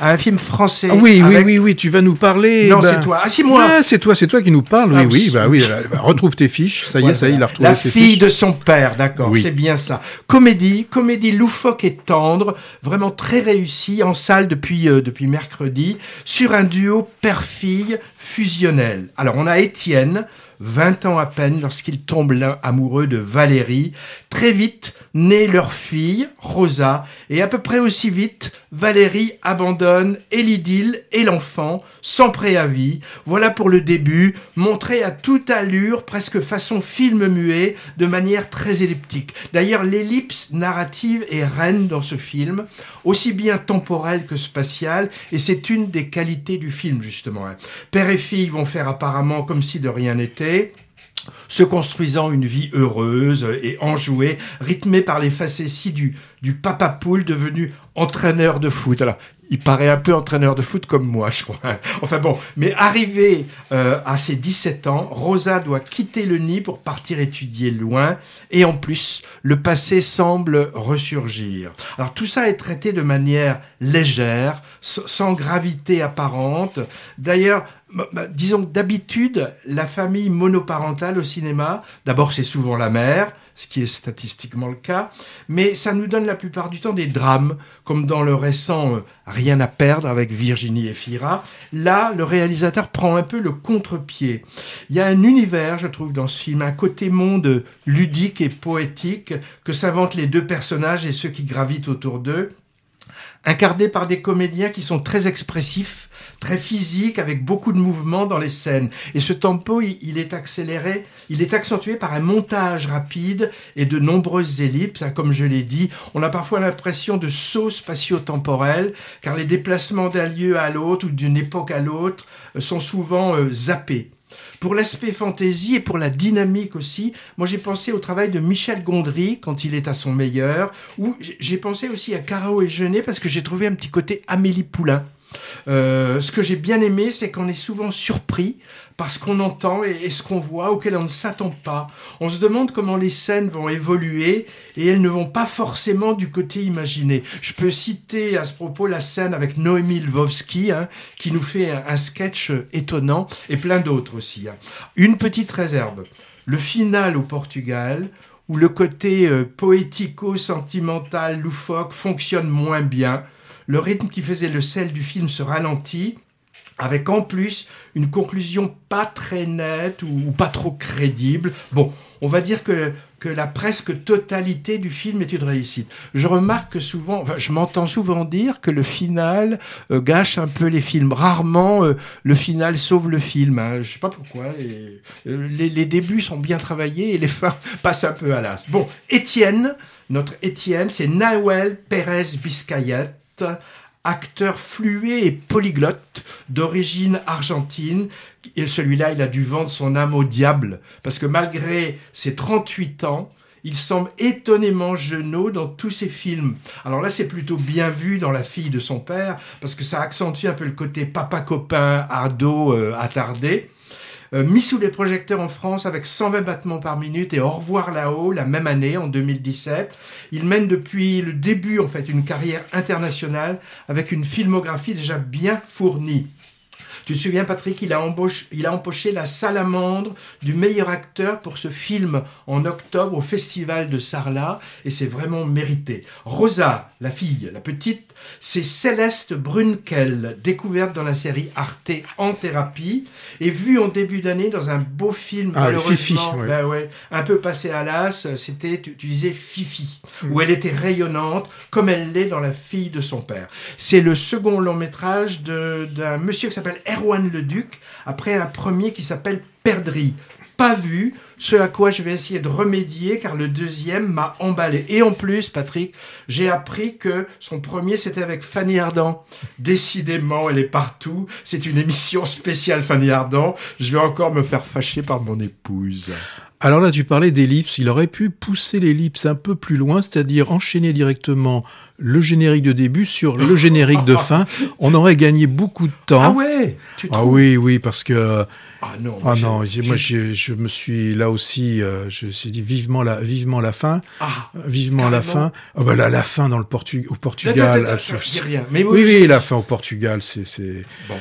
à un film français. Oui, oui, avec- oui, oui, tu vas nous parler. Non, bah- c'est toi. Ah, c'est moi. C'est toi, c'est toi qui nous parle. Ah oui, oui, oui. bah oui. bah, retrouve tes fiches. Ça y est, ça y est, il a retrouvé La ses fille fiches. de son père, d'accord, Oui. c'est bien ça. Comédie, comédie loufoque et tendre, vraiment très réussie en salle depuis euh, depuis mercredi sur un duo père-fille fusionnel. Alors on a Étienne, 20 ans à peine lorsqu'il tombe amoureux de Valérie. Très vite naît leur fille, Rosa, et à peu près aussi vite, Valérie abandonne et l'idylle et l'enfant, sans préavis. Voilà pour le début, montré à toute allure, presque façon film muet, de manière très elliptique. D'ailleurs, l'ellipse narrative est reine dans ce film, aussi bien temporelle que spatiale, et c'est une des qualités du film, justement. hein. Père vont faire apparemment comme si de rien n'était se construisant une vie heureuse et enjouée, rythmée par les facéties du, du papa poule devenu entraîneur de foot. Alors, il paraît un peu entraîneur de foot comme moi, je crois. Enfin bon, mais arrivé euh, à ses 17 ans, Rosa doit quitter le nid pour partir étudier loin, et en plus, le passé semble ressurgir. Alors tout ça est traité de manière légère, sans gravité apparente. D'ailleurs, disons que d'habitude, la famille monoparentale au cinéma, d'abord c'est souvent la mère, ce qui est statistiquement le cas, mais ça nous donne la plupart du temps des drames, comme dans le récent euh, Rien à perdre avec Virginie et Fira. Là, le réalisateur prend un peu le contre-pied. Il y a un univers, je trouve, dans ce film, un côté monde ludique et poétique que s'inventent les deux personnages et ceux qui gravitent autour d'eux incarné par des comédiens qui sont très expressifs, très physiques, avec beaucoup de mouvements dans les scènes. Et ce tempo, il, est accéléré, il est accentué par un montage rapide et de nombreuses ellipses. hein, Comme je l'ai dit, on a parfois l'impression de sauts spatio-temporels, car les déplacements d'un lieu à l'autre ou d'une époque à l'autre euh, sont souvent euh, zappés. Pour l'aspect fantaisie et pour la dynamique aussi, moi j'ai pensé au travail de Michel Gondry quand il est à son meilleur, ou j'ai pensé aussi à Caro et Jeunet parce que j'ai trouvé un petit côté Amélie Poulain. Euh, ce que j'ai bien aimé, c'est qu'on est souvent surpris par ce qu'on entend et, ce qu'on voit auquel on ne s'attend pas. On se demande comment les scènes vont évoluer et elles ne vont pas forcément du côté imaginé. Je peux citer à ce propos la scène avec Noémie Lvovsky hein, qui nous fait un, un sketch étonnant et plein d'autres aussi. hein. Une petite réserve. Le final au Portugal où le côté euh, poético-sentimental, loufoque fonctionne moins bien. Le rythme qui faisait le sel du film se ralentit, avec en plus une conclusion pas très nette ou, pas trop crédible. Bon, on va dire que, que la presque totalité du film est une réussite. Je remarque que souvent, enfin, je m'entends souvent dire que le final euh, gâche un peu les films. Rarement euh, le final sauve le film. Hein. Je sais pas pourquoi. Euh, les, les débuts sont bien travaillés et les fins passent un peu à l'as. Bon, Étienne, notre Étienne, c'est Nahuel Pérez Biscayette acteur fluet et polyglotte d'origine argentine. Et celui-là, il a dû vendre son âme au diable, parce que malgré ses 38 ans, il semble étonnamment jeunot dans tous ses films. Alors là, c'est plutôt bien vu dans La fille de son père, parce que ça accentue un peu le côté papa copain, ado, euh, attardé. Euh, mis sous les projecteurs en France avec 120 battements par minute et Au revoir là-haut la même année, en 2017. Il mène depuis le début, en fait, une carrière internationale avec une filmographie déjà bien fournie. Tu te souviens, Patrick, il a, embauché, il a empoché la salamandre du meilleur acteur pour ce film en octobre au Festival de Sarlat, et c'est vraiment mérité. Rosa, la fille, la petite, c'est Céleste Brunkel, découverte dans la série Arte en thérapie, et vue en début d'année dans un beau film, Ah, malheureusement, Fifi, ouais. ben ouais, un peu passé à l'as, c'était, tu, tu disais, Fifi, Mm. où elle était rayonnante, comme elle l'est dans La fille de son père. C'est le second long métrage d'un monsieur qui s'appelle Erwan Leduc, après un premier qui s'appelle Perdrix. Pas vu, ce à quoi je vais essayer de remédier, car le deuxième m'a emballé. Et en plus, Patrick, j'ai appris que son premier, c'était avec Fanny Ardant. Décidément, elle est partout. C'est une émission spéciale Fanny Ardant. Je vais encore me faire fâcher par mon épouse. Alors là, tu parlais d'ellipse. Il aurait pu pousser l'ellipse un peu plus loin, c'est-à-dire enchaîner directement le générique de début sur le générique de fin. On aurait gagné beaucoup de temps. Ah ouais tu Ah oui, oui, parce que Ah non. ah non, moi je me suis là là aussi, euh, je me suis dit vivement la, vivement la fin, Ah, vivement la fin. Oh bah là, la fin dans le Portu au attends, Portugal. attends, attends, dis rien. Mais oui, oui, oui, la fin au Portugal, c'est, c'est, Bon.